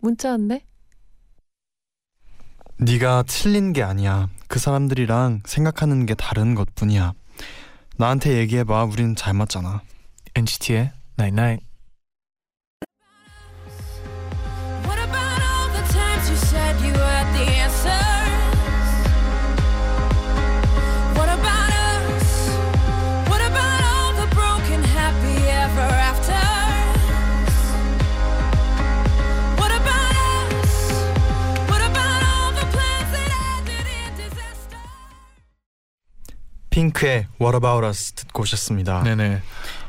문자 왔네. 네가 틀린 게 아니야. 그 사람들이랑 생각하는 게 다른 것뿐이야. 나한테 얘기해봐. 우린 잘 맞잖아. NCT의 Night Night. What 핑크의 What About Us 듣고 오셨습니다. 네네.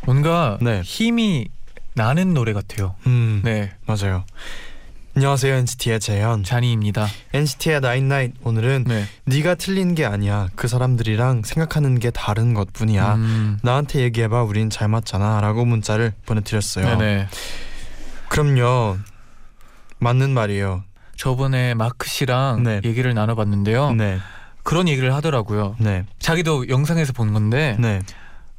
뭔가 네. 힘이 나는 노래 같아요. 음, 네. 맞아요. 안녕하세요 NCT의 재현. 잔이입니다. NCT의 나인 나잇 오늘은 네. 네가 틀린 게 아니야. 그 사람들이랑 생각하는 게 다른 것뿐이야. 음, 나한테 얘기해봐. 우린 잘 맞잖아.라고 문자를 보내드렸어요. 네네. 그럼요. 맞는 말이에요. 저번에 마크 씨랑 네. 얘기를 나눠봤는데요. 네, 그런 얘기를 하더라고요. 네, 자기도 영상에서 본 건데 네,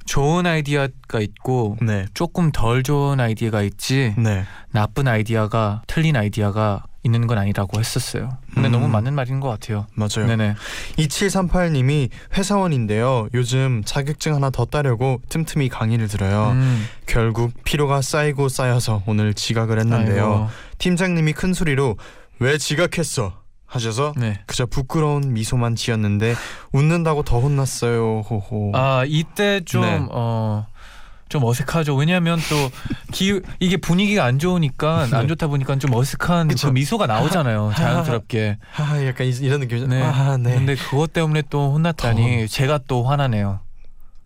좋은 아이디어가 있고 네, 조금 덜 좋은 아이디어가 있지 네. 나쁜 아이디어가 틀린 아이디어가 있는 건 아니라고 했었어요. 근데 음. 너무 맞는 말인 것 같아요. 맞아요. 네네. 2738님이 회사원인데요. 요즘 자격증 하나 더 따려고 틈틈이 강의를 들어요. 음, 결국 피로가 쌓이고 쌓여서 오늘 지각을 했는데요. 아이고. 팀장님이 큰 소리로 왜 지각했어? 하셔서 네. 그저 부끄러운 미소만 지었는데 웃는다고 더 혼났어요. 호호. 아 이때 좀 네. 어. 좀 어색하죠. 왜냐하면 또 기, 이게 분위기가 안 좋으니까 안 좋다 보니까 좀 어색한 그. 미소가 나오잖아요. 자연스럽게. 아, 약간 이- 이런 느낌이죠. 네. 아, 네. 근데 그것 때문에 또 혼났다니 제가 또 화나네요.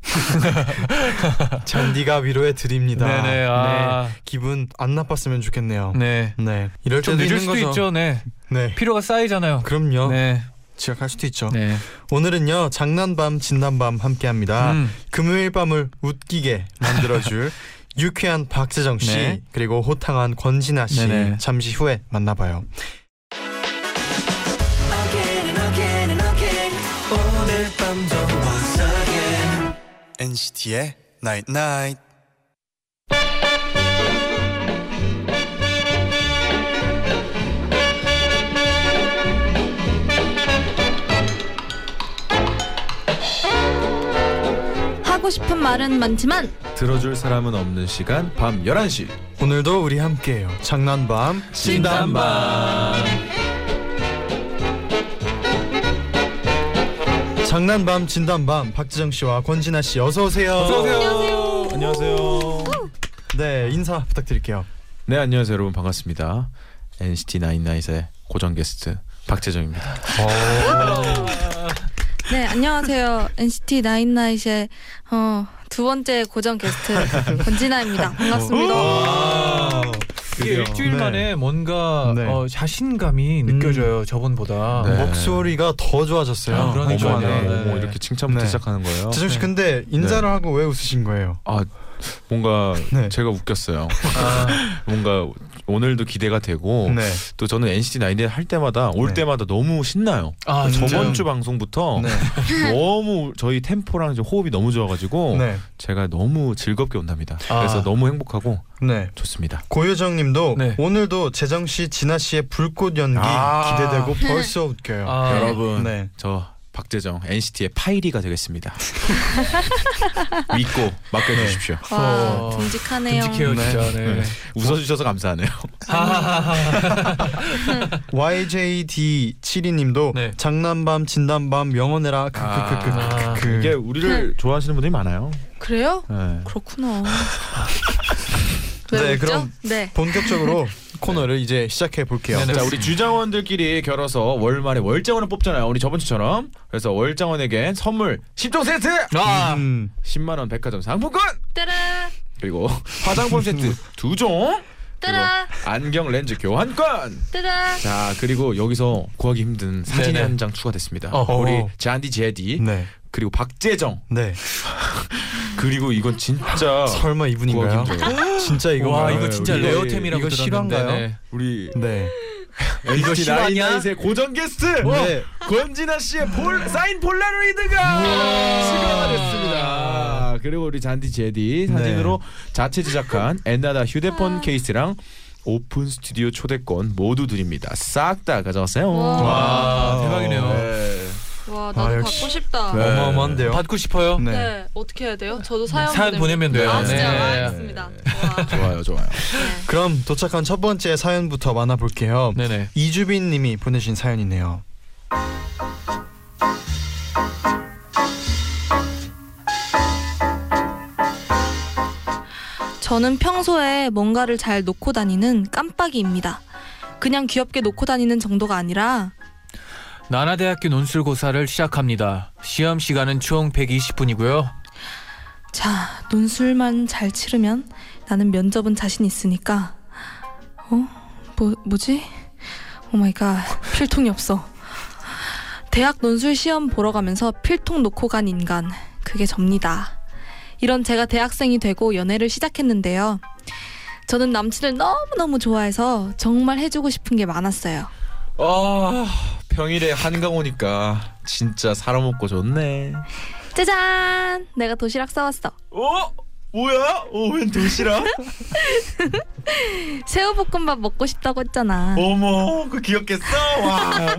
잔디가 위로해 드립니다. 네네. 아, 기분 안 나빴으면 좋겠네요. 네. 네. 이럴 좀 때도 늦을 수도 거죠. 있죠. 네. 네. 피로가 쌓이잖아요. 그럼요. 네. 지각할 수도 있죠. 네. 오늘은요 장난밤 진단밤 함께합니다. 음. 금요일 밤을 웃기게 만들어줄 유쾌한 박재정 씨 네. 그리고 호탕한 권진아 씨 네네. 잠시 후에 만나봐요. NCT의 Night Night. 하고 싶은 말은 많지만 들어줄 사람은 없는 시간 밤 11시 오늘도 우리 함께해요. 장난밤 진단밤 장난밤 진단밤. 박재정 씨와 권진아 씨 어서 오세요. 안녕하세요. 안녕하세요. 네 인사 부탁드릴게요. 네 안녕하세요 여러분. 반갑습니다. NCT 나인나잇의 고정 게스트 박재정입니다. 네 안녕하세요. NCT 나인나잇의 어, 두 번째 고정 게스트 권진아입니다. 반갑습니다. 와. 이게 드디어. 일주일 네. 만에 뭔가 네. 어, 자신감이 느껴져요. 저번보다. 네. 목소리가 더 좋아졌어요. 아, 그러니까요. 어머, 네. 이렇게 칭찬부터 네. 시작하는 거예요 재정 씨 네. 근데 인사를 하고 왜 웃으신 거예요? 아 뭔가 네. 제가 웃겼어요 아, 뭔가 오늘도 기대가 되고 네. 또 저는 NCT 나인나잇 할 때마다 올 네. 때마다 너무 신나요 아? 저번 주 방송부터 네. 너무 저희 템포랑 좀 호흡이 너무 좋아가지고 네. 제가 너무 즐겁게 온답니다. 아. 그래서 너무 행복하고 네. 좋습니다. 고효정님도 네. 오늘도 재정 씨, 진아 씨의 불꽃 연기 아. 기대되고 벌써 웃겨요. 아, 여러분 네. 저 박재정 NCT의 파이리가 되겠습니다. 믿고 맡겨주십시오. 와 어, 듬직하네요 듬직해요 네. 진짜. 네. 네. 웃어주셔서 감사하네요. YJD72님도 네. 장난밤 진단밤 명언해라 아. 이게 우리를 좋아하시는 분들이 많아요. 그래요? 네. 그렇구나 왜 네? 그럼 네 본격적으로 코너를 이제 시작해 볼게요. 네네. 자 우리 주장원들끼리 결어서 월말에 월장원을 뽑잖아요. 우리 저번 주처럼. 그래서 월장원에겐 선물 10종 세트, 아, 음, 10만 원 백화점 상품권, 따라 그리고 화장품 세트 2종, 뜨라 안경 렌즈 교환권. 뜨라. 자 그리고 여기서 구하기 힘든 사진이 네네. 한 장 추가됐습니다. 어. 우리 잔디 제디 네. 그리고 박재정 네. 그리고 이건 진짜 설마 이분인가요? 진짜 이거 와. 이거 진짜 이거- 레어템이라고 이거 들었는데. 실화인가요? 네. 우리 네. 이거 실화냐? 고정 게스트 네. 권진아 씨의 폴, 사인 폴라로이드가 수여가 됐습니다. 그리고 우리 잔디 제디 사진으로 자체 제작한 엔나다 휴대폰 케이스랑 오픈 스튜디오 초대권 모두 드립니다. 싹 다 가져가세요. 와. 와, 대박이네요. 네. 와 나도 아, 역시. 받고 싶다. 네. 어마어마한데요. 받고 싶어요. 네. 네. 어떻게 해야 돼요? 저도 사연, 사연 보내면 돼요. 아 진짜 네. 알겠습니다. 와. 좋아요, 좋아요. 네. 그럼 도착한 첫 번째 사연부터 만나볼게요. 네네. 이주빈 님이 보내신 사연이네요. 저는 평소에 뭔가를 잘 놓고 다니는 깜빡이입니다. 그냥 귀엽게 놓고 다니는 정도가 아니라 나나대학교 논술고사를 시작합니다. 시험 시간은 총 120분이고요. 자 논술만 잘 치르면 나는 면접은 자신 있으니까 어? 뭐, 뭐지? oh my god 필통이 없어 대학 논술 시험 보러 가면서 필통 놓고 간 인간 그게 접니다 이런 제가 대학생이 되고 연애를 시작했는데요 저는 남친을 너무너무 좋아해서 정말 해주고 싶은 게 많았어요 아 평일에 한강 오니까 진짜 사람 없고 좋네. 짜잔 내가 도시락 싸왔어 어? 뭐야? 어, 웬 도시락? 새우볶음밥 먹고 싶다고 했잖아 어머, 그 귀엽겠어? 와,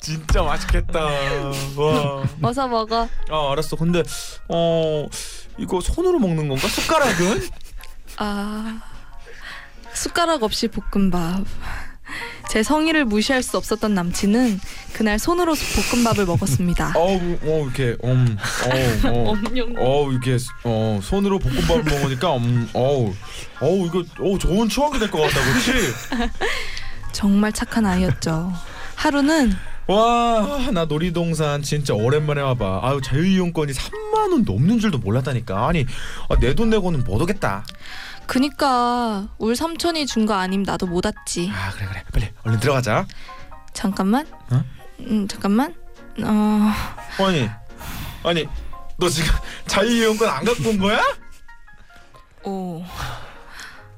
진짜 맛있겠다. 와. 어서 먹어 아, 알았어. 근데 어 이거 손으로 먹는 건가? 숟가락은? 아 숟가락 없이 볶음밥. 제 성의를 무시할 수 없었던 남친은 그날 손으로 볶음밥을 먹었습니다. 어우, 어 이렇게 음, 어, 어. 어우 이게 어 손으로 볶음밥을 먹으니까 음, 어우 어우 이거 어 좋은 추억이 될 것 같다 그렇지? 정말 착한 아이였죠. 하루는 와 나 놀이동산 진짜 오랜만에 와봐 아유 자유이용권이 3만 원 넘는 줄도 몰랐다니까 아니 아, 내돈 내고는 못 오겠다 그니까 울 삼촌이 준 거 아님 나도 못 왔지. 아 그래 그래 빨리 얼른 들어가자 잠깐만. 어? 음 잠깐만. 어 아니 아니 너 지금 자유이용권 안 갖고 온 거야? 오.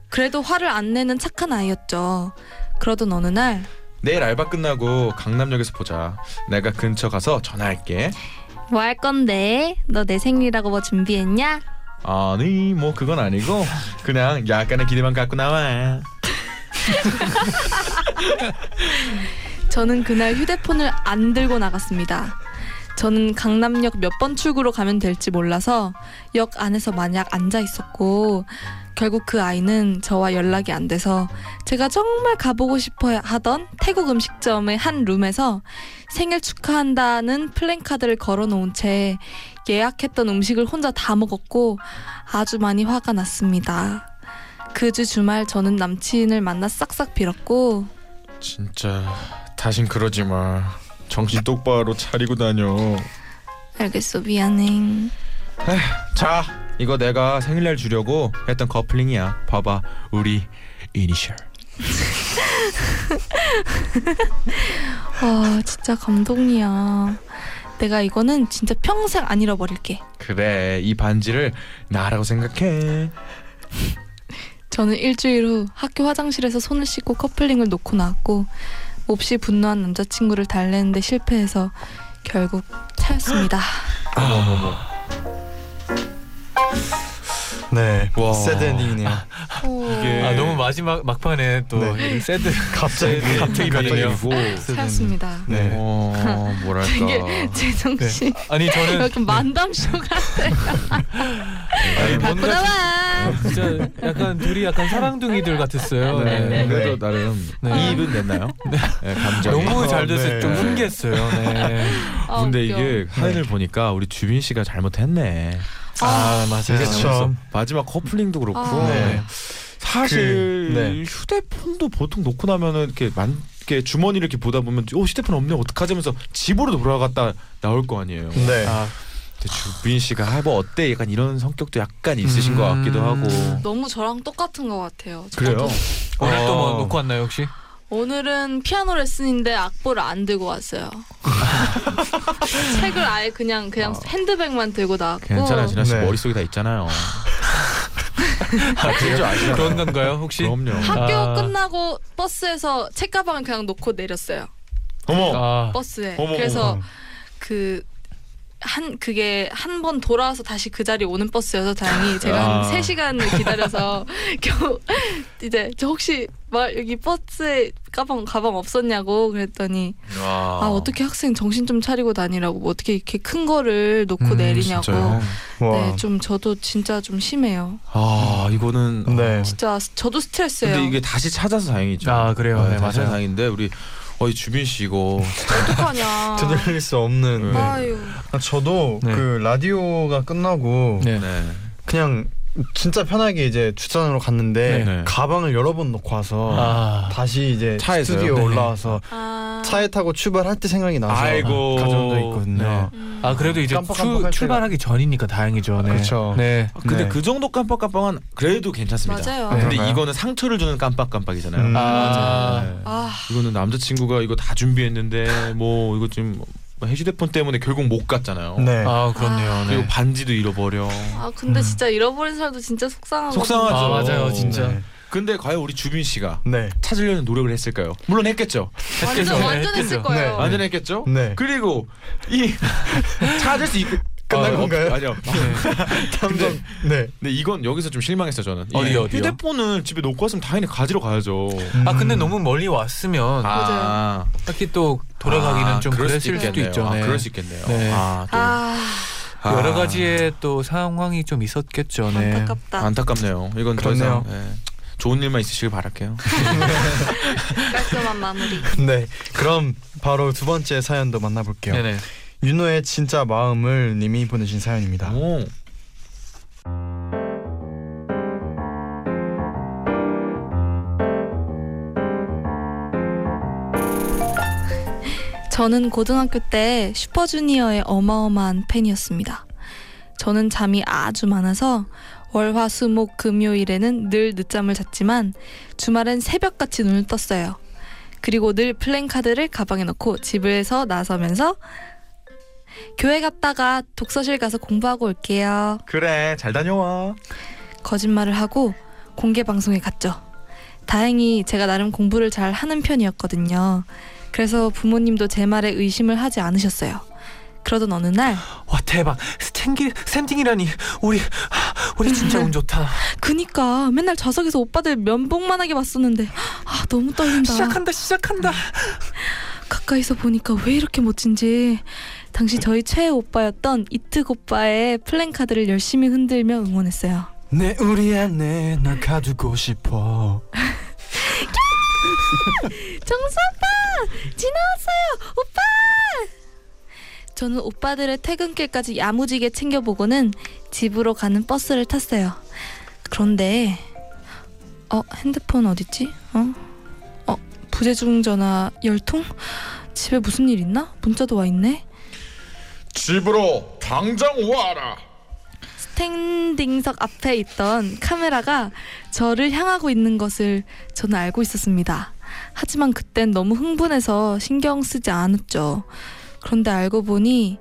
그래도 화를 안 내는 착한 아이였죠. 그러던 어느 날 내일 알바 끝나고 강남역에서 보자 내가 근처 가서 전화할게 뭐 할 건데? 너 내 생일이라고 뭐 준비했냐? 아니 뭐 그건 아니고 그냥 약간의 기대만 갖고 나와 저는 그날 휴대폰을 안 들고 나갔습니다. 저는 강남역 몇 번 출구로 가면 될지 몰라서 역 안에서 만약 앉아 있었고 결국 그 아이는 저와 연락이 안 돼서 제가 정말 가보고 싶어 하던 태국 음식점의 한 룸에서 생일 축하한다는 플랜카드를 걸어 놓은 채 예약했던 음식을 혼자 다 먹었고 아주 많이 화가 났습니다. 그 주 주말 저는 남친을 만나 싹싹 빌었고 진짜 다신 그러지 마. 정신 똑바로 차리고 다녀. 알겠어 미안해. 자 이거 내가 생일날 주려고 했던 커플링이야. 봐봐 우리 이니셜. 와 진짜 감동이야 내가 이거는 진짜 평생 안 잃어버릴게. 그래 이 반지를 나라고 생각해. 저는 일주일 후 학교 화장실에서 손을 씻고 커플링을 놓고 나왔고 몹시 분노한 남자친구를 달래는데 실패해서 결국 차였습니다. 어머머머 네. 와. 새드 엔딩이네요. 이게 아 너무 마지막 막판에 또 네. 새드 갑자기 갑자기 변이네요. 갑자기 차였습니다 네. 어 뭐랄까 되게 재정씨 아니 저는 약간 만담쇼 같아요 아니, 뭔가 진짜 약간 둘이 약간 사랑둥이들 같았어요. 네. 네. 그래도 나름 네. 이입은 됐나요? 네, 감정이 너무 잘 돼서 네. 좀 훈계했어요. 네. 아, 근데 웃겨. 이게 사연을 보니까 우리 주빈 씨가 잘못했네. 아 맞아요. 그렇죠. 마지막 커플링도 그렇고 아. 네. 사실 그, 네. 휴대폰도 보통 놓고 나면은 이렇게 만 이렇게 주머니를 이렇게 보다 보면 어 휴대폰 없네 어떡하지 하면서 집으로 돌아갔다 나올 거 아니에요. 네. 아, 주빈 씨가 뭐 어때? 약간 이런 성격도 약간 있으신 것 같기도 음. 하고. 너무 저랑 똑같은 것 같아요. 그래요? 오늘 또뭐 어. 놓고 왔나요 혹시? 오늘은 피아노 레슨인데 악보를 안 들고 왔어요. 책을 아예 그냥 그냥 아. 핸드백만 들고 나왔고. 괜찮아요, 진아 씨 네. 머릿속에 다 있잖아요. 아, 진짜 아시잖아요. 그런 건가요 혹시? 그럼요. 학교 아. 끝나고 버스에서 책가방을 그냥 놓고 내렸어요. 어머. 아, 버스에. 어머, 그래서 어머. 그 한 그게 한 번 돌아와서 다시 그 자리에 오는 버스여서 다행히 제가 아. 한 3시간을 기다려서 겨우 이제 저 혹시 말 여기 버스에 가방 가방 없었냐고 그랬더니 와. 아 어떻게 학생 정신 좀 차리고 다니라고 뭐 어떻게 이렇게 큰 거를 놓고 음, 내리냐고. 네 좀 저도 진짜 좀 심해요 아 이거는 네. 진짜 저도 스트레스예요 근데 이게 다시 찾아서 다행이죠. 아, 그래요? 네, 다시 맞아요. 다행인데 우리 어이 주빈 씨 이거 어떡하냐 되돌릴 수 없는. 네. 아유 아, 저도 네. 그 라디오가 끝나고 네. 네. 그냥 진짜 편하게 이제 주차장으로 갔는데 네, 네. 가방을 여러 번 놓고 와서 아, 다시 이제 차에서요? 스튜디오 네. 올라와서 아, 차에 타고 출발할 때 생각이 나서 아이고. 가져온 적 있거든요. 음. 아 그래도 이제 깜빡깜빡할 출, 출발하기 전이니까 다행이죠. 네. 그렇죠. 네. 아, 근데 네. 그 정도 깜빡깜빡은 그래도 괜찮습니다. 맞아요 네. 근데 그런가요? 이거는 상처를 주는 깜빡깜빡이잖아요. 음. 아, 네. 아 이거는 남자친구가 이거 다 준비했는데 뭐 이거 지금 뭐 휴대폰 때문에 결국 못 갔잖아요. 네. 아 그렇네요. 그리고 네. 반지도 잃어버려. 아 근데 진짜 잃어버린 사람도 진짜 속상하고 속상하죠. 아 맞아요, 진짜. 네. 근데 과연 우리 주빈 씨가 네. 찾으려는 노력을 했을까요? 물론 했겠죠. 완전 했겠죠. 완전 네, 했을 했겠죠. 거예요. 네. 완전 했겠죠. 네. 그리고 이 찾을 수 있... 끝난 어, 건가요? 없- 아니요. 탐정. 네. 근데 이건 여기서 좀 실망했어 저는. 이 어디요, 어디요? 휴대폰을 집에 놓고 왔으면 당연히 가지러 가야죠. 아 근데 음. 너무 멀리 왔으면 아, 딱히 또 돌아가기는 아, 좀 그럴 그랬을 수도 있겠네요. 있죠. 아, 네. 그럴 수 있겠네요. 네. 아, 또아 아, 여러 가지의 또 상황이 좀 있었겠죠. 네. 안타깝다. 안타깝네요. 이건 더 이상 그렇네요. 예, 좋은 일만 있으시길 바랄게요. 깔끔한 마무리. 네. 그럼 바로 두 번째 사연도 만나볼게요. 네네. 윤호의 진짜 마음을 님이 보내신 사연입니다. 오. 저는 고등학교 때 슈퍼주니어의 어마어마한 팬이었습니다. 저는 잠이 아주 많아서 월화 수목 금요일에는 늘 늦잠을 잤지만 주말엔 새벽같이 눈을 떴어요. 그리고 늘 플랜카드를 가방에 넣고 집에서 나서면서 교회 갔다가 독서실 가서 공부하고 올게요. 그래. 잘 다녀와. 거짓말을 하고 공개 방송에 갔죠. 다행히 제가 나름 공부를 잘 하는 편이었거든요. 그래서 부모님도 제 말에 의심을 하지 않으셨어요. 그러던 어느 날 와 대박. 스탠기 샌딩이라니. 우리 우리 진짜 운 좋다. 그니까 맨날 좌석에서 오빠들 면봉만 하게 봤었는데 아 너무 떨린다. 시작한다 시작한다. 가까이서 보니까 왜 이렇게 멋진지 당시 저희 최애 오빠였던 이특 오빠의 플랜카드를 열심히 흔들며 응원했어요. 내 우리 안에 널 가두고 싶어. 정수 오빠 지나왔어요 오빠 저는 오빠들의 퇴근길까지 야무지게 챙겨보고는 집으로 가는 버스를 탔어요 그런데 어 핸드폰 어딨지 어? 어 부재중 전화 열통 집에 무슨 일 있나 문자도 와 있네 집으로 당장 와라. 스탠딩석 앞에 있던 카메라가 저를 향하고 있는 것을 저는 알고 있었습니다. 하지만 그땐 너무 흥분해서 신경 쓰지 않았죠. 그런데 알고 보니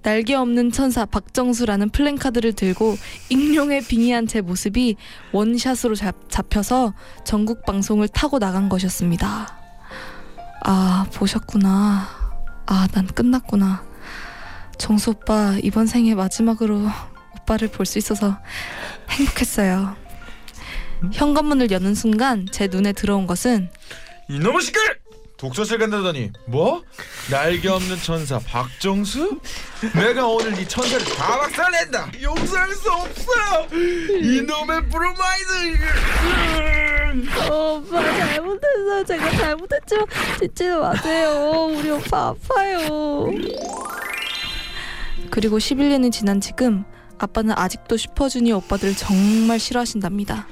날개 없는 천사 박정수라는 플랜카드를 들고 익룡에 빙의한 제 모습이 원샷으로 잡, 잡혀서 전국 방송을 타고 나간 것이었습니다. 아, 보셨구나. 아, 난 끝났구나. 정수 오빠, 이번 생애 마지막으로 오빠를 볼 수 있어서 행복했어요. 현관문을 여는 순간 제 눈에 들어온 것은 이놈의 시끼! 독서실 간다더니 뭐? 날개 없는 천사 박정수? 내가 오늘 이 천사를 다 박살낸다. 용서할 수 없어. 이놈의 브로마이드. 오빠 잘못했어요. 제가 잘못했지만 듣지 마세요. 우리 오빠 아파요. 그리고 11년이 지난 지금 아빠는 아직도 슈퍼주니어 오빠들을 정말 싫어하신답니다.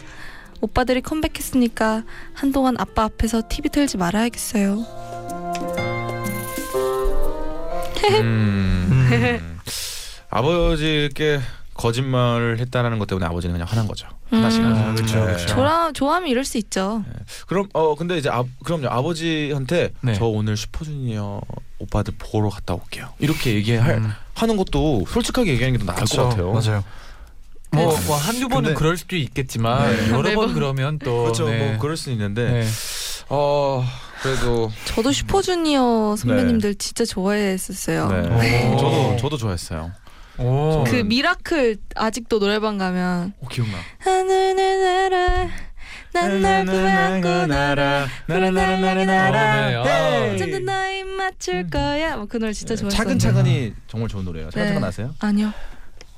오빠들이 컴백했으니까 한동안 아빠 앞에서 TV 틀지 말아야겠어요. 음. 아버지께 거짓말을 했다라는 것 때문에 아버지는 그냥 화난 거죠. 하나씩 음. 아, 네. 좋아 좋아하면 이럴 수 있죠. 그럼 어 근데 이제 아 그럼요 아버지한테 네. 저 오늘 슈퍼주니어 오빠들 보러 갔다 올게요. 이렇게 얘기할 음. 하는 것도 솔직하게 얘기하는 게 더 나을 그쵸, 것 같아요. 맞아요. 뭐, 그- 뭐 한두 번은 근데- 그럴 수도 있겠지만 네. 여러 매번- 번 그러면 또 그렇죠. 네. 뭐 그럴 수 있는데 네. 어 그래도 저도 슈퍼주니어 선배님들 진짜 좋아했었어요. 네. 오. 저도 저도 좋아했어요. 오. 그 Miracle 아직도 노래방 가면 오, 기억나. 하늘을 날아 난 널 품에 안고 날아 나나나나나나나. 네, 아. Hey. 점점 나이 맞출 거야 뭐 그 노래 진짜 좋아했어요. 차근차근히 정말 좋은 노래예요. 차근차근 네. 아세요? 아니요.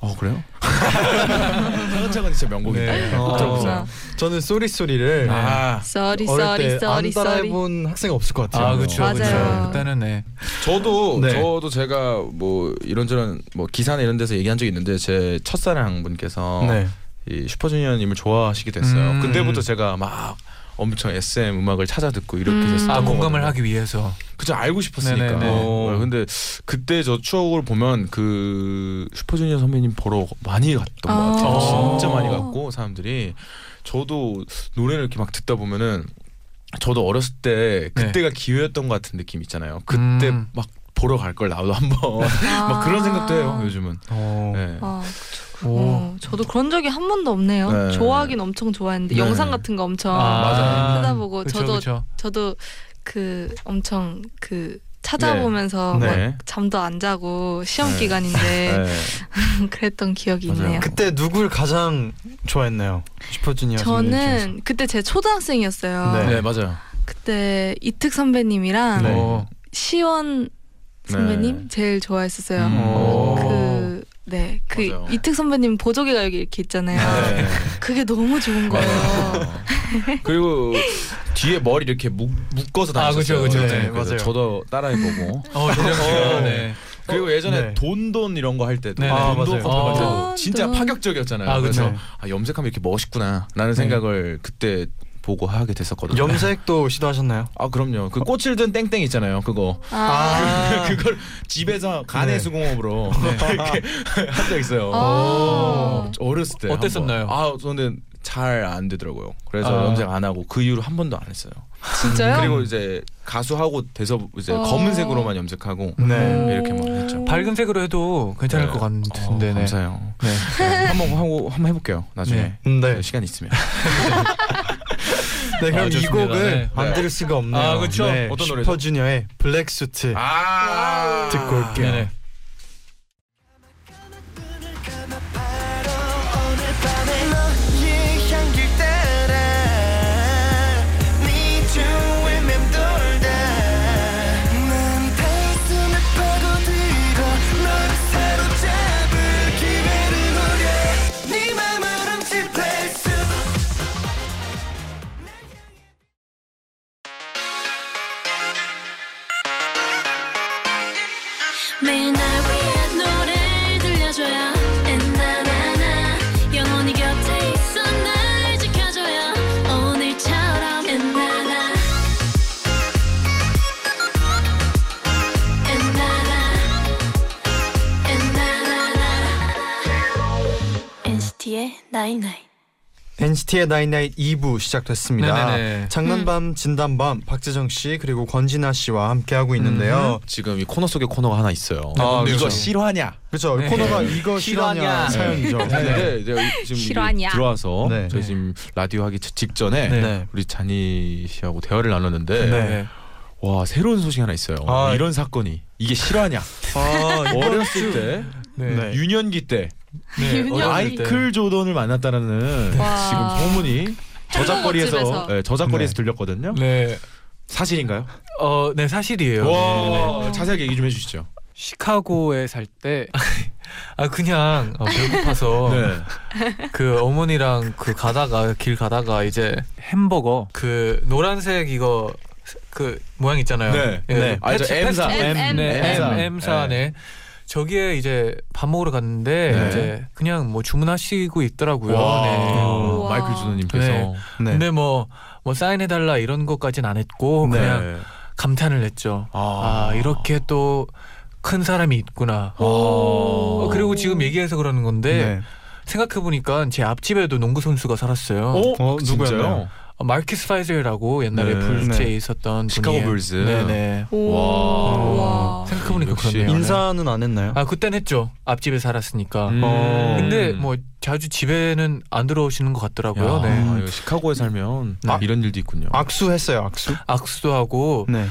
어 그래요? 차근차근 진짜 명곡인데. 네. 꼭 어. 들어보세요. 저는 Sorry Sorry를 아 Sorry 어릴 쏘리 때안 쏘리 쏘리. 따라해본 학생 없을 것 같아요. 아 그렇죠 맞아요. 그렇죠 그때는 네. 저도 네. 저도 제가 뭐 이런저런 뭐 기사나 이런 데서 얘기한 적이 있는데 제 첫사랑 분께서 네. 이 슈퍼주니어님을 좋아하시게 됐어요. 음. 그때부터 제가 막 엄청 SM 음악을 찾아 듣고 이렇게 음. 됐었던 아 공감을. 하기 위해서 그죠 알고 싶었으니까. 어, 근데 그때 저 추억을 보면 그 슈퍼주니어 선배님 보러 많이 갔던 것 같아요. 아. 진짜 많이 갔고 사람들이 저도 노래를 이렇게 막 듣다 보면은 저도 어렸을 때 그때가 기회였던 것 같은 느낌 있잖아요. 그때 음. 막 보러 갈 걸 나도 한번 막 그런 생각도 해요 요즘은. 어. 네. 아, 오. 어, 저도 그런 적이 한 번도 없네요. 네. 좋아하긴 엄청 좋아했는데 네. 영상 같은 거 엄청 맞아요. 찾아보고 그쵸, 저도 그쵸. 저도 그 엄청 그 찾아보면서 네. 막 네. 잠도 안 자고 시험 네. 기간인데 네. 그랬던 기억이 맞아요. 있네요. 그때 누굴 가장 좋아했나요? 슈퍼주니어. 저는 그때 제 초등학생이었어요. 네. 네 맞아요. 그때 이특 선배님이랑 네. 오. 시원 선배님 네. 제일 좋아했었어요. 음. 네, 그 맞아요. 이특 선배님 보조개가 여기 이렇게 있잖아요. 네. 그게 너무 좋은 거예요. 그리고 뒤에 머리 이렇게 묶, 묶어서 아, 다녔어요. 그쵸, 그쵸. 네, 그래서 맞아요. 저도 따라해 보고. 어 조정 씨가 어. 네. 그리고 예전에 네. 돈돈 이런 거 할 때도 네, 네. 아, 돈돈 맞아요. 때도 어. 진짜 돈. 파격적이었잖아요. 아, 그쵸. 그래서 아, 염색하면 이렇게 멋있구나라는 생각을 그때 보고 하게 됐었거든요. 염색도 시도하셨나요? 아 그럼요. 그 꽃을 든 땡땡 있잖아요. 그거 아, 그걸 집에서 간의 네. 수공업으로 이렇게 한 적 있어요. 아. 어렸을 때 어땠었나요? 아 저는 잘 안 되더라고요. 그래서 아. 염색 안 하고 그 이후로 한 번도 안 했어요. 진짜요? 그리고 이제 가수하고 돼서 이제 어. 검은색으로만 염색하고 네. 이렇게 막 했죠. 밝은 색으로 해도 괜찮을 네. 것 어, 같은데 네. 감사해요. 네. 네, 한번 하고 한번 해볼게요. 나중에 네. 네. 시간 있으면. 네, 그럼 아, 이. 곡을 네. 안 네. 들을 수가 없네요. 아. 네, 어떤 노래죠? 슈퍼주니어의 블랙 수트 아 듣고 올게요. 네네. Night night NCT의 night night 2부 시작됐습니다. 네네네. 장난밤 진담밤 박재정 씨 그리고 권진아 씨와 함께 하고 있는데요. 지금 이 코너 속에 코너가 하나 있어요. 아, 이거 그렇죠. 실화냐? 그렇죠. 네. 코너가 이거 실화냐 실화냐. 사연이죠. 근데 이제 지금 이게 실화냐? 들어와서 네. 저희 지금 라디오 하기 직- 직전에 네. 우리 쟈니 씨하고 대화를 나눴는데 네. 와 새로운 소식 하나 있어요. 아, 이런 사건이 이게 실화냐? 아, 어렸을 때 네. 네. 유년기 때 네. 마이클 조던을 만났다라는 와. 지금 소문이 저작거리에서 집에서. 네, 저작거리에서 네. 들렸거든요. 네. 사실인가요? 어, 네 사실이에요. 네, 네. 와 자세하게 얘기 좀 해주시죠. 시카고에 살 때 아 그냥 어, 배고파서 네. 그 어머니랑 그 가다가 길 가다가 이제 햄버거 그 노란색 이거 그 모양 있잖아요. 네. 예, 네. 아, M사. M, M. 네, M사. M M사 네. 저기에 이제 밥 먹으러 갔는데 네. 이제 그냥 뭐 주문하시고 있더라고요. 와, 네. 우와. 마이클 조던님께서 네. 네. 근데 뭐 뭐 사인해 달라 이런 것까지는 안 했고 네. 그냥 감탄을 했죠. 아, 이렇게 또 큰 사람이 있구나. 어, 어, 그리고 지금 얘기해서 그러는 건데 네. 생각해 보니까 제 앞집에도 농구 선수가 살았어요. 어, 어, 진짜요? 누구였나요? 어, 마르키스 파이젤이라고 옛날에 네. 불스에 네. 있었던 시카고 분이에요. 불스. 네네. 오. 와. 생각해 보니까 역시 그렇네요. 인사는 안 했나요? 아 그땐 했죠. 앞집에 살았으니까. 음. 어. 근데 뭐 자주 집에는 안 들어오시는 것 같더라고요. 야, 네. 이거 시카고에 살면 네. 이런 일도 있군요. 악수했어요, 악수. 악수도 하고 네.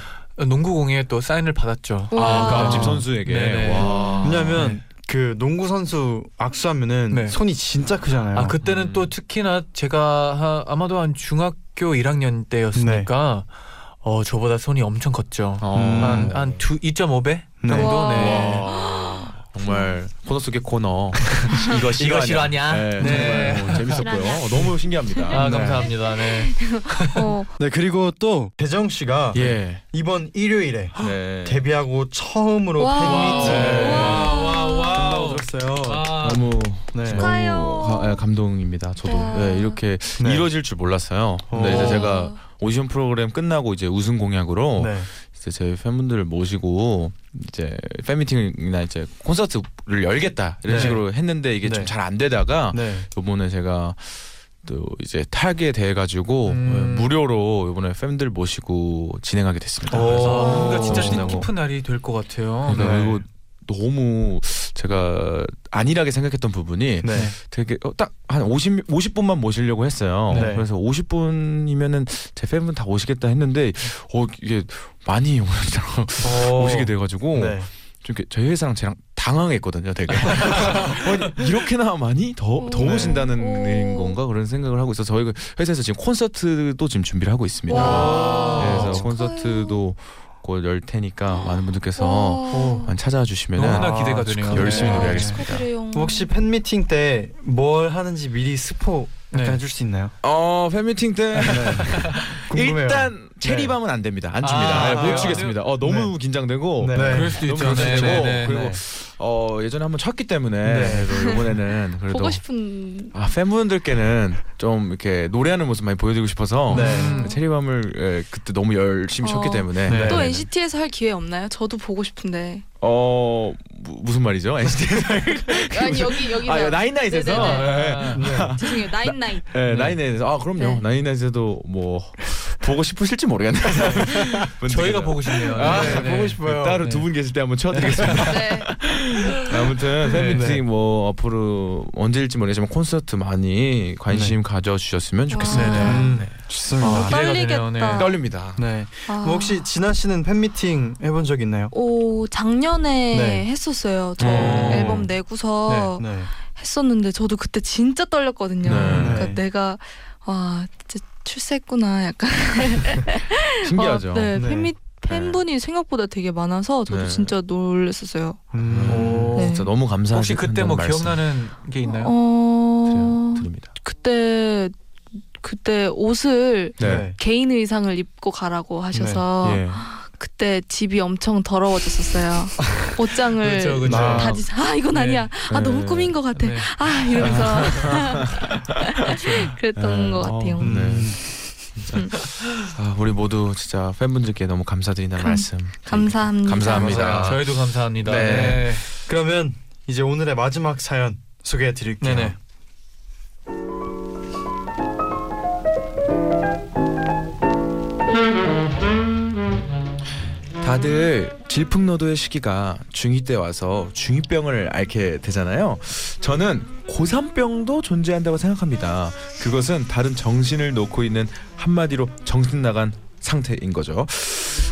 농구 공에 또 사인을 받았죠. 아, 그 와. 앞집 선수에게. 네네. 와. 왜냐면 네. 그 농구 선수 악수하면은 네. 손이 진짜 크잖아요. 아 그때는 음. 또 특히나 제가 하- 아마도 한 중학교 1학년 때였으니까 어 저보다 손이 엄청 컸죠. 어. 음. 한한 2.5배 네. 정도. 와. 네. 와. 정말 코너 속의 코너 이거 이거 실화냐? 네, 네. 정말 재밌었고요. 실화냐? 어, 너무 신기합니다. 아 네. 감사합니다. 네. 어. 네 그리고 또 대정 씨가 예. 이번 일요일에 네. 데뷔하고 처음으로 와. 팬미팅 들었어요. 와. 너무 네. 축하해요. 너무 가- 예, 감동입니다. 저도 네. 네, 이렇게 네. 이루어질 줄 몰랐어요. 근데 어. 이제 제가 오디션 프로그램 끝나고 이제 우승 공약으로 네. 이제 제 팬분들을 모시고 이제 팬미팅이나 이제 콘서트를 열겠다 이런 네. 식으로 했는데 이게 좀 네. 잘안 되다가 네. 요번에 제가 또 이제 타게 돼 가지고 음. 무료로 요번에 팬들 모시고 진행하게 됐습니다. 오. 그래서 아, 뭔가 진짜 신나고. 뜻깊은 날이 될 것 같아요. 그러니까 네. 이거 너무 제가 안일하게 생각했던 부분이 네. 되게 어, 딱한 50, 50분만 모시려고 했어요. 네. 그래서 50분이면은 제 팬분 다 오시겠다 했는데 어 이게 많이 어. 오시게 돼가지고 네. 좀 이렇게 저희 회사랑 저랑 당황했거든요. 되게 아니, 이렇게나 많이 더더 네. 오신다는 오. 건가 그런 생각을 하고 있어. 서 저희가 회사에서 지금 콘서트도 지금 준비를 하고 있습니다. 와. 그래서 축하해요. 콘서트도 곧 열 테니까 많은 분들께서 와. 많이 찾아와 주시면 너무나 아, 기대가 되네요. 열심히 네. 노래하겠습니다. 축하드려요. 혹시 팬미팅 때 뭘 하는지 미리 스포 네. 해줄 수 있나요? 어 팬미팅 때 궁금해요. 일단 체리밤은 안 됩니다. 안 줍니다. 아, 네, 못? 추겠습니다. 어 너무 긴장되고 네. 그럴 수도 너무 있죠. 네, 긴장되고 네, 네. 그리고 네. 어 예전에 한번 쳤기 때문에 네. 그래도 이번에는 그래도 보고 싶은 아 팬분들께는 좀 이렇게 노래하는 모습 많이 보여드리고 싶어서 네. 음. 체리밤을 예, 그때 너무 열심히 쳤기 어. 때문에 네. 또 네. NCT에서 할 기회 없나요? 저도 보고 싶은데. 어 무, 무슨 말이죠? NCT 아니 여기 여기서. 아 나인나잇에서 네네네. 예, 죄송해요. 나인나잇. 예, 나인나잇에서 아 그럼요 네. 나인나잇에도 뭐 보고 싶으실지 모르겠네요. 저희가 보고 싶네요. 아, 네, 네. 보고 싶어요. 따로 네. 두분 계실 때 한번 쳐드리겠습니다. 네. 아무튼 네. 팬미팅 네. 뭐 앞으로 언제일지 모르겠지만 콘서트 많이 관심 가져주셨으면 좋겠습니다. 와. 음. 네. 좋습니다. 아, 떨리겠다. 네. 떨립니다. 네. 아. 뭐 혹시 진아 씨는 팬미팅 해본 적 있나요? 오 작년에 네. 했었어요. 저 어. 앨범 내고서 네. 했었는데 저도 그때 진짜 떨렸거든요. 네. 그러니까 네. 내가 와 진짜 출세했구나 약간. 신기하죠. 아, 네, 네. 팬미 팬분이 생각보다 되게 많아서 저도 네. 진짜 놀랐었어요. 음. 오. 네. 진짜 너무 감사하게 혹시 그때 뭐 말씀 기억나는 게 있나요? 어 드립니다. 그때 그때 옷을 네. 개인 의상을 입고 가라고 하셔서 예. 그때 집이 엄청 더러워졌었어요. 옷장을 그렇죠, 그렇죠. 아. 다지 아 이건 네. 아니야. 아 너무 네. 꾸민 것 같아. 네. 아 이러면서 그랬던 네. 것 같아요. 어, 네. 음. 진짜 아, 우리 모두 진짜 팬분들께 너무 감사드린다는 감- 말씀. 감사합니다. 감사합니다. 저희도 감사합니다. 네. 네. 그러면 이제 오늘의 마지막 사연 소개해 드릴게요. 네네. 다들 질풍노도의 시기가 중2 때 와서 중2병을 앓게 되잖아요. 저는 고3병도 존재한다고 생각합니다. 그것은 다른 정신을 놓고 있는 한마디로 정신 나간 상태인 거죠.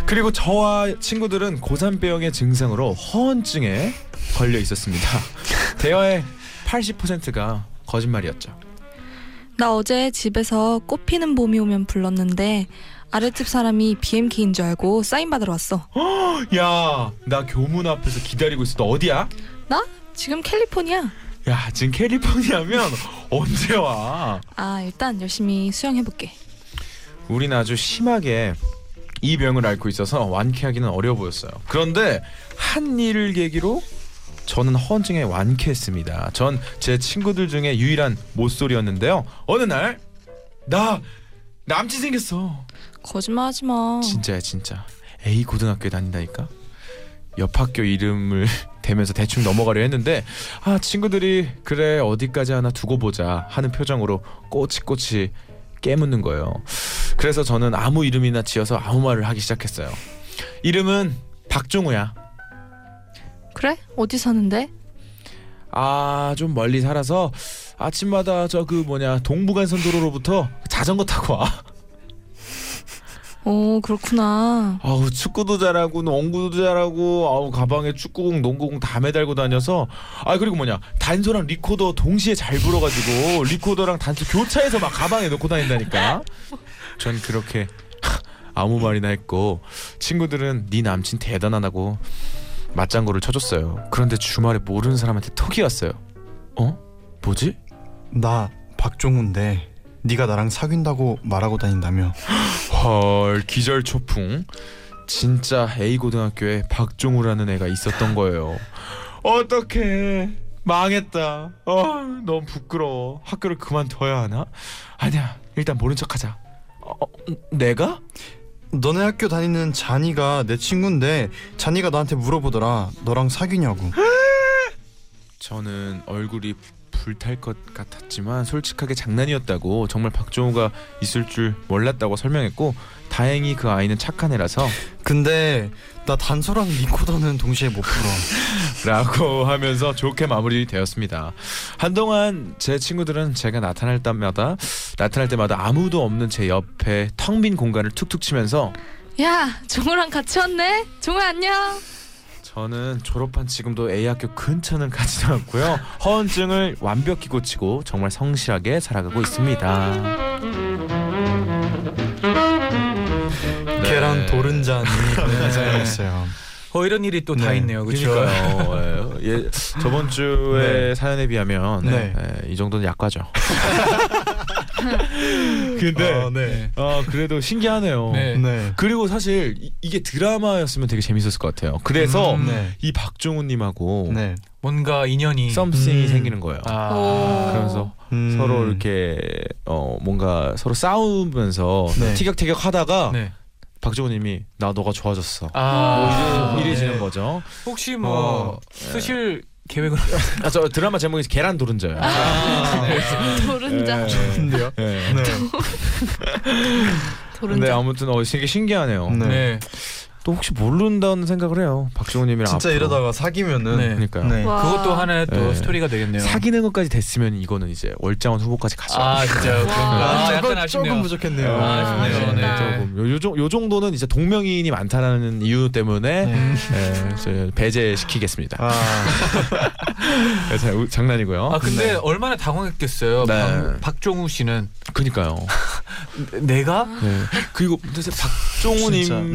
그리고 저와 친구들은 고3병의 증상으로 허언증에 걸려 있었습니다. 대화의 80%가 거짓말이었죠. 나 어제 집에서 꽃 피는 봄이 오면 불렀는데 아랫집 사람이 BMK인 줄 알고 사인 받으러 왔어. 야, 나 교문 앞에서 기다리고 있어. 너 어디야? 나 지금 캘리포니아. 야, 지금 캘리포니아면 언제 와? 아 일단 열심히 수영해 볼게. 우린 아주 심하게 이 병을 앓고 있어서 완쾌하기는 어려워 보였어요. 그런데 한 일을 계기로 저는 허언증에 완쾌했습니다. 전 제 친구들 중에 유일한 모쏠이었는데요. 어느 날 나 남친 생겼어. 거짓말하지 마. 진짜야 진짜. A 고등학교에 다닌다니까. 옆 학교 이름을 대면서 대충 넘어가려 했는데 아 친구들이 그래 어디까지 하나 두고 보자 하는 표정으로 꼬치꼬치 깨묻는 거예요. 그래서 저는 아무 이름이나 지어서 아무 말을 하기 시작했어요. 이름은 박종우야. 그래? 어디 사는데? 아 좀 멀리 살아서 아침마다 저 그 뭐냐 동부간선 도로로부터 자전거 타고 와. 오 그렇구나. 아우 축구도 잘하고 농구도 잘하고 아우 가방에 축구공 농구공 다 매달고 다녀서 아 그리고 뭐냐 단소랑 리코더 동시에 잘 불어가지고 리코더랑 단소 교차해서 막 가방에 넣고 다닌다니까 전 그렇게 아무 말이나 했고 친구들은 네 남친 대단하다고 맞장구를 쳐줬어요 그런데 주말에 모르는 사람한테 톡이 왔어요 어? 뭐지? 나 박종훈데 네가 나랑 사귄다고 말하고 다닌다며 헐 기절 초풍 진짜 A 고등학교에 박종우라는 애가 있었던 거예요. 어떡해 망했다. 어 너무 부끄러워. 학교를 그만둬야 하나? 아니야 일단 모른 척하자. 어, 어, 내가? 너네 학교 다니는 잔이가 내 친구인데 잔이가 나한테 물어보더라 너랑 사귀냐고 저는 얼굴이 불탈 것 같았지만 솔직하게 장난이었다고 정말 박종우가 있을 줄 몰랐다고 설명했고 다행히 그 아이는 착한 애라서 근데 나 단소랑 리코더는 동시에 못 불어 라고 하면서 좋게 마무리되었습니다. 한동안 제 친구들은 제가 나타날 때마다 나타날 때마다 아무도 없는 제 옆에 텅 빈 공간을 툭툭 치면서 야 종우랑 같이 왔네. 종우 안녕. 저는 졸업한 지금도 A 학교 근처는 가지도 않고요. 허언증을 완벽히 고치고 정말 성실하게 살아가고 있습니다. 네. 걔랑 도른잔이 사연이었어요 어 이런 일이 또다 네. 있네요. 그렇죠? 예, 예, 저번 주에 네. 사연에 비하면 네. 예, 이 정도는 약과죠. 근데 어, 네. 아 그래도 신기하네요. 네. 네. 그리고 사실 이, 이게 드라마였으면 되게 재밌었을 것 같아요. 그래서 음, 네. 이 박종훈님하고 네. 뭔가 인연이 썸씽이 음. 생기는 거예요. 아, 오. 그러면서 음. 서로 이렇게 어 뭔가 서로 싸우면서 네. 티격태격 하다가 네. 박종훈님이 나 너가 좋아졌어. 아, 뭐 이래, 이래지는 네. 거죠. 혹시 뭐 어, 쓰실 계획은 아, 저 드라마 제목이 계란 도른자예요. 아, 네. 도른자. 좋은데요? 네. 네. 도른자. 근데 아무튼 어 되게 신기하네요. 네. 네. 또 혹시 모른다는 생각을 해요. 박종훈님이랑 진짜 앞으로. 이러다가 사귀면은 네. 그러니까요. 네. 와. 그것도 하나의 또 네. 스토리가 되겠네요. 사귀는 것까지 됐으면 이거는 이제 월장원 후보까지 가죠. 아 진짜 와. 그런가? 아, 조금, 약간 아쉽네요. 조금 부족했네요. 아, 아쉽네요. 네. 조금 요, 요, 정- 요 정도는 이제 동명이인이 많다라는 이유 때문에 네. 배제시키겠습니다. 아, 네, 자, 우- 장난이고요. 아 근데 네. 얼마나 당황했겠어요. 네. 박, 박종우 씨는 그니까요. 내가 네. 그리고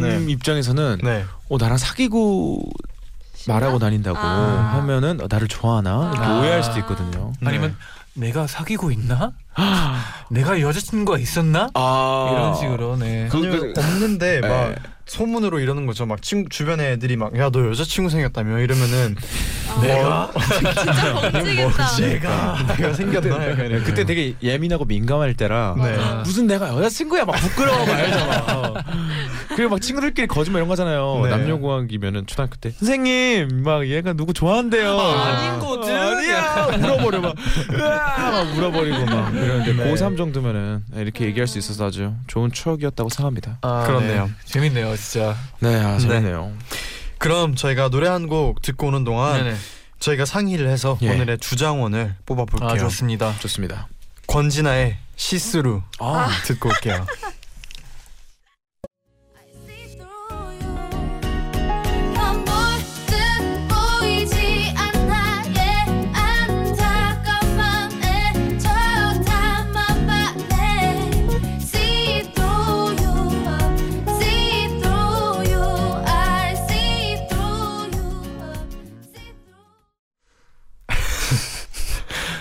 네. 입장에서는 네. 어 나랑 사귀고 말하고 다닌다고 아. 하면은 어, 나를 좋아하나 이렇게 아. 오해할 수도 있거든요. 아니면 내가 사귀고 있나? 내가 여자친구가 있었나? 아 이런 식으로 네. 그- 그- 없는데 네. 막 소문으로 이러는 거죠. 막 친, 주변에 애들이 막 야 너 여자친구 생겼다며 이러면은 내가 진짜 멋지겠다. 내가 내가 생겼나 약간. 그때 되게 예민하고 민감할 때라 네. 아. 무슨 내가 여자친구야 막 부끄러워 막 이러잖아. 그리고 막 친구들끼리 거짓말 이런 거 하잖아요. 네. 남녀 공학이면은 초등학교 때 선생님 막 얘가 누구 좋아한대요. 아 닌거든? 아니야 울어버려 막 으아 막 울어버리고 막 이러는데 네. 고3 정도면은 이렇게 얘기할 수 있어서 아주 좋은 추억이었다고 생각합니다. 아, 그렇네요. 네. 재밌네요, 진짜. 네, 아, 재밌네요. 그럼 저희가 노래 한 곡 듣고 오는 동안 네네. 저희가 상의를 해서 예. 오늘의 주장원을 뽑아볼게요. 아 좋습니다. 좋습니다. 권진아의 시스루 아, 듣고 올게요.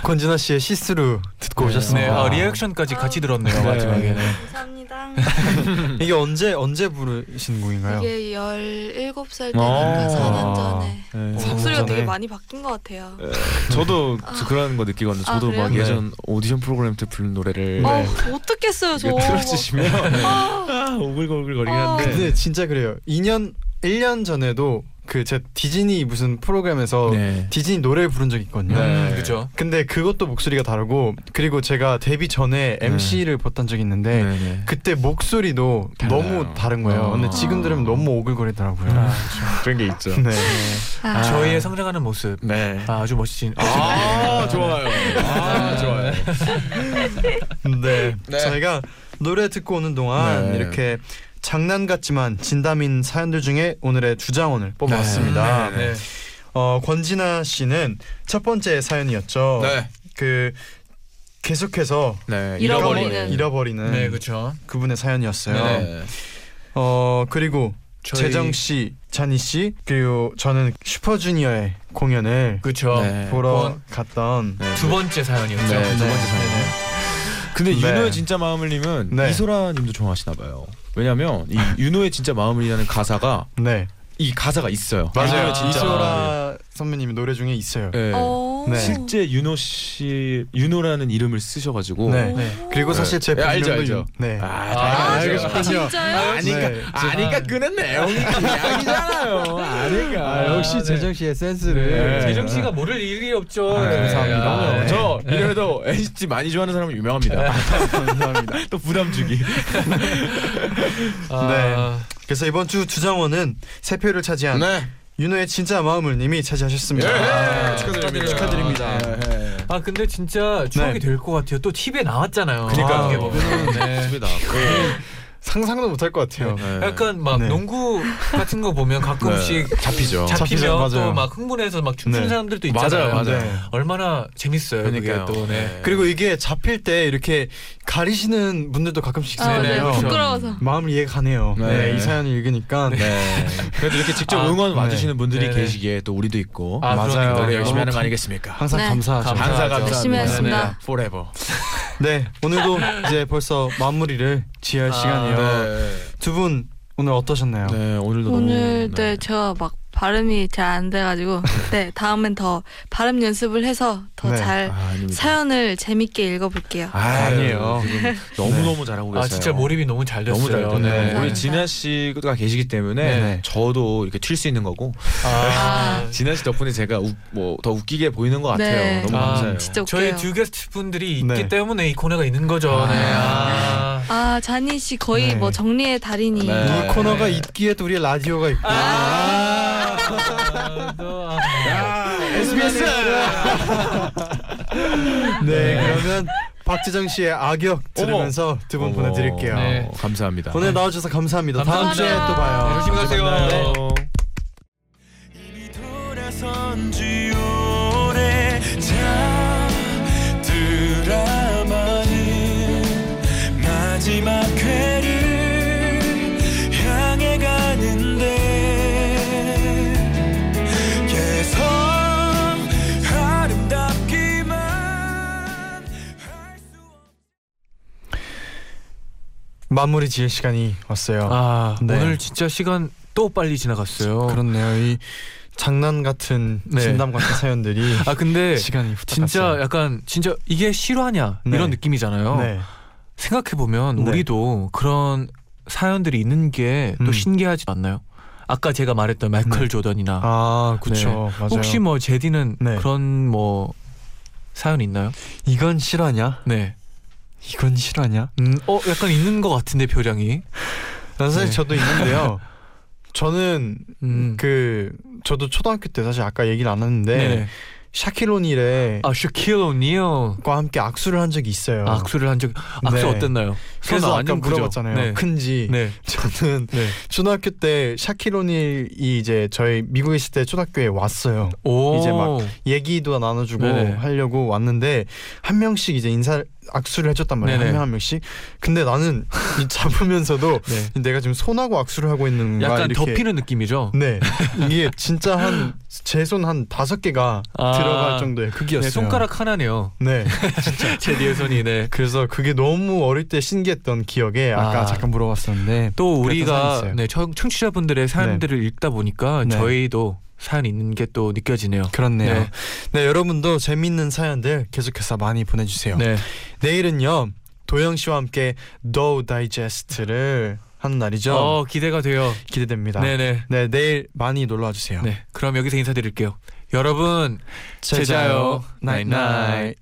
권진아 씨의 시스루 듣고 네. 네, 오셨습니다. 아, 리액션까지 같이 들었네요 네. 마지막에는. 감사합니다. 이게 언제 언제 부르신 곡인가요? 이게 17살 어. 때니까 4년 전에 네. 사- 목소리가 전에. 되게 많이 바뀐 것 같아요. 저도 그런 거 느끼거든요. 아, 저도 그래요? 막 네. 예전 오디션 프로그램 때 부른 노래를 어, 어떻겠어요, 저. 틀어주시면 아, 아, 오글오글거리긴 어. 한데 근데 진짜 그래요. 2년 1년 전에도 그 제 디즈니 무슨 프로그램에서 네. 디즈니 노래를 부른 적이 있거든요. 네. 음, 그죠. 근데 그것도 목소리가 다르고 그리고 제가 데뷔 전에 네. MC를 봤던 적이 있는데 네. 그때 목소리도 달라요. 너무 다른 거예요. 어. 근데 지금 들으면 너무 오글거리더라고요. 아, 그런 게 있죠. 네. 아, 저희의 성장하는 모습 네. 아, 아주 멋진. 아 좋아요. 아 좋아요. 네. 네. 저희가 노래 듣고 오는 동안 네. 이렇게 장난 같지만 진담인 사연들 중에 오늘의 주장원을 뽑아왔습니다. 네, 네. 어, 권진아 씨는 첫 번째 사연이었죠. 네. 그 계속해서 네. 잃어버리는. 잃어버리는 네, 그렇죠. 그분의 사연이었어요. 네. 어 그리고 저희- 재정 씨, 잔이 씨 그리고 저는 슈퍼주니어의 공연을 그렇죠. 네. 보러 원- 갔던 네. 두 번째 사연이었죠. 네, 두 번째 네. 사연. 근데 네. 윤호의 진짜 마음을님은 네. 이소라님도 좋아하시나 봐요. 왜냐면 이 윤호의 진짜 마음을이라는 가사가 네이 가사가 있어요. 맞아요. 진짜 이소라 선배님의 노래 중에 있어요. 네. 어. 네. 실제 윤호 씨 윤호라는 이름을 쓰셔가지고 네. 네. 그리고 사실 제 네, 알죠, 본명도 알죠. 윤- 네. 아, 아, 다 알고 알죠. 싶군요. 진짜요? 아니까 네. 아니까 끄는 내용이 이야기잖아요. 아니까. 아, 역시 네. 재정 씨의 센스를 네. 재정 씨가 모를 일이 없죠. 아, 네. 감사합니다. 아, 네. 저 이래도 NCT 많이 좋아하는 사람은 유명합니다. 감사합니다. 또 부담 주기. 아, 그래서 이번 주 주장원은 세 표를 차지한 네. 윤호의 진짜 마음을 님이 차지하셨습니다. 예, 아, 축하드립니다. 축하드립니다. 네. 아 근데 진짜 추억이 네. 될것 같아요. 또 TV에 나왔잖아요. 어떻게 보면. 네. 집에 나. 상상도 못할 것 같아요. 약간 막 네. 농구 같은 거 보면 가끔씩 잡히죠. 잡히죠, 잡히면. 또 막 흥분해서 막 춤추는 네. 사람들도 있잖아요. 맞아요, 맞아요. 네. 얼마나 재밌어요. 그러니까요. 그게 또 네. 그리고 이게 잡힐 때 이렇게 가리시는 분들도 가끔씩 아, 네. 있잖아요. 그렇죠. 부끄러워서. 마음을 이해가 가네요. 네. 네. 이 사연을 읽으니까 네. 그래도 이렇게 직접 아, 응원 네. 와주시는 분들이. 계시기에 또 우리도 있고 아, 맞아요. 노래 열심히 하는 거 감- 아니겠습니까? 항상 네. 감사하죠. 감사- 항상 감사하죠. 열심히 감사합니다. 하겠습니다. Forever. 네, 오늘도 이제 벌써 마무리를 지어야 할 아, 시간이 에요. 네. 두분 오늘 어떠셨나요? 네 오늘도 너무 오늘 네. 네 제가 막 발음이 잘 안 돼가지고 네 다음엔 더 발음 연습을 해서 더 네. 잘 아. 사연을 재밌게 읽어볼게요. 아 니에요. 너무 너무 잘하고 계세요. 아 진짜 몰입이 너무 잘 됐어요. 너무 잘 됐네. 네. 우리. 진아 씨가 계시기 때문에 네. 저도 이렇게 튈 수 있는 거고 아, 진아 씨 덕분에 제가 뭐 더 웃기게 보이는 것 같아요. 네. 너무 아, 감사해요. 진짜 저희 웃겨요. 두 게스트 분들이 있기 네. 때문에 이 코너가 있는 거죠. 네. 아. 아 자니 씨 거의 네. 뭐 정리의 달인이. 네. 이 코너가 있기에 또 우리 라디오가 있고. 아, 또, 아. SBS. 네, 그러면 박재정 씨의 악역 들으면서 두 분 보내드릴게요. 네. 감사합니다. 오늘 나와주셔서 감사합니다. 다음 감사합니다. 주에 또 봐요. 네, 조심히 가세요. 마무리 지을 시간이 왔어요. 아, 네. 오늘 진짜 시간 또 빨리 지나갔어요. 그렇네요. 이 장난 같은 네. 진담 같은 사연들이 아 근데 시간이 후딱 진짜 갔어요. 약간 진짜 이게 실화냐 네. 이런 느낌이잖아요. 네. 생각해 보면 네. 우리도 그런 사연들이 있는 게또 음. 신기하지 않나요? 아까 제가 말했던 마이클 네. 조던이나 아, 그렇죠. 맞아요. 혹시 뭐 제디는 네. 그런 뭐 사연 있나요? 이건 실화냐? 네. 이건 실화냐? 음, 어 약간 있는 것 같은데 표정이. 난 사실 네. 저도 있는데요. 저는 음. 그 저도 초등학교 때 사실 아까 얘기를 안 했는데 네. 샤키로닐의 아 샤킬 오니어 과 함께 악수를 한 적이 있어요. 악수를 한 적. 악수 네. 어땠나요? 그래서 손 아까? 물어봤잖아요. 네. 큰지. 네. 저는 네. 초등학교 때 샤키로닐이 이제 저희 미국에 있을 때 초등학교에 왔어요. 오. 이제 막 얘기도 나눠주고 네네. 하려고 왔는데 한 명씩 이제 인사 악수를 해줬단 말이에요. 네네. 한명 한 명씩. 근데 나는 이 잡으면서도 네. 내가 지금 손하고 악수를 하고 있는. 약간 이렇게. 덮이는 느낌이죠. 네 이게 진짜 한 제 손 한 다섯 개가 아. 들어갈 정도의 크기였어요. 네, 손가락 하나네요. 네. 제디의 손이 네. 그래서 그게 너무 어릴 때 신기했던 기억에 아까 아. 잠깐 물어봤었는데 또 우리가. 네, 청, 청취자분들의 사연들을 읽다 보니까 네. 저희도 사연 있는 게 또 느껴지네요. 그렇네요. 네. 네. 여러분도 재밌는 사연들 계속해서 많이 보내주세요. 네. 내일은요 도영 씨와 함께 The Digest를 하는 날이죠. 어 기대가 돼요. 기대됩니다. 네네. 네, 내일 많이 놀러 와 주세요. 네. 그럼 여기서 인사드릴게요. 여러분 제자요. 제자요. 나잇나잇.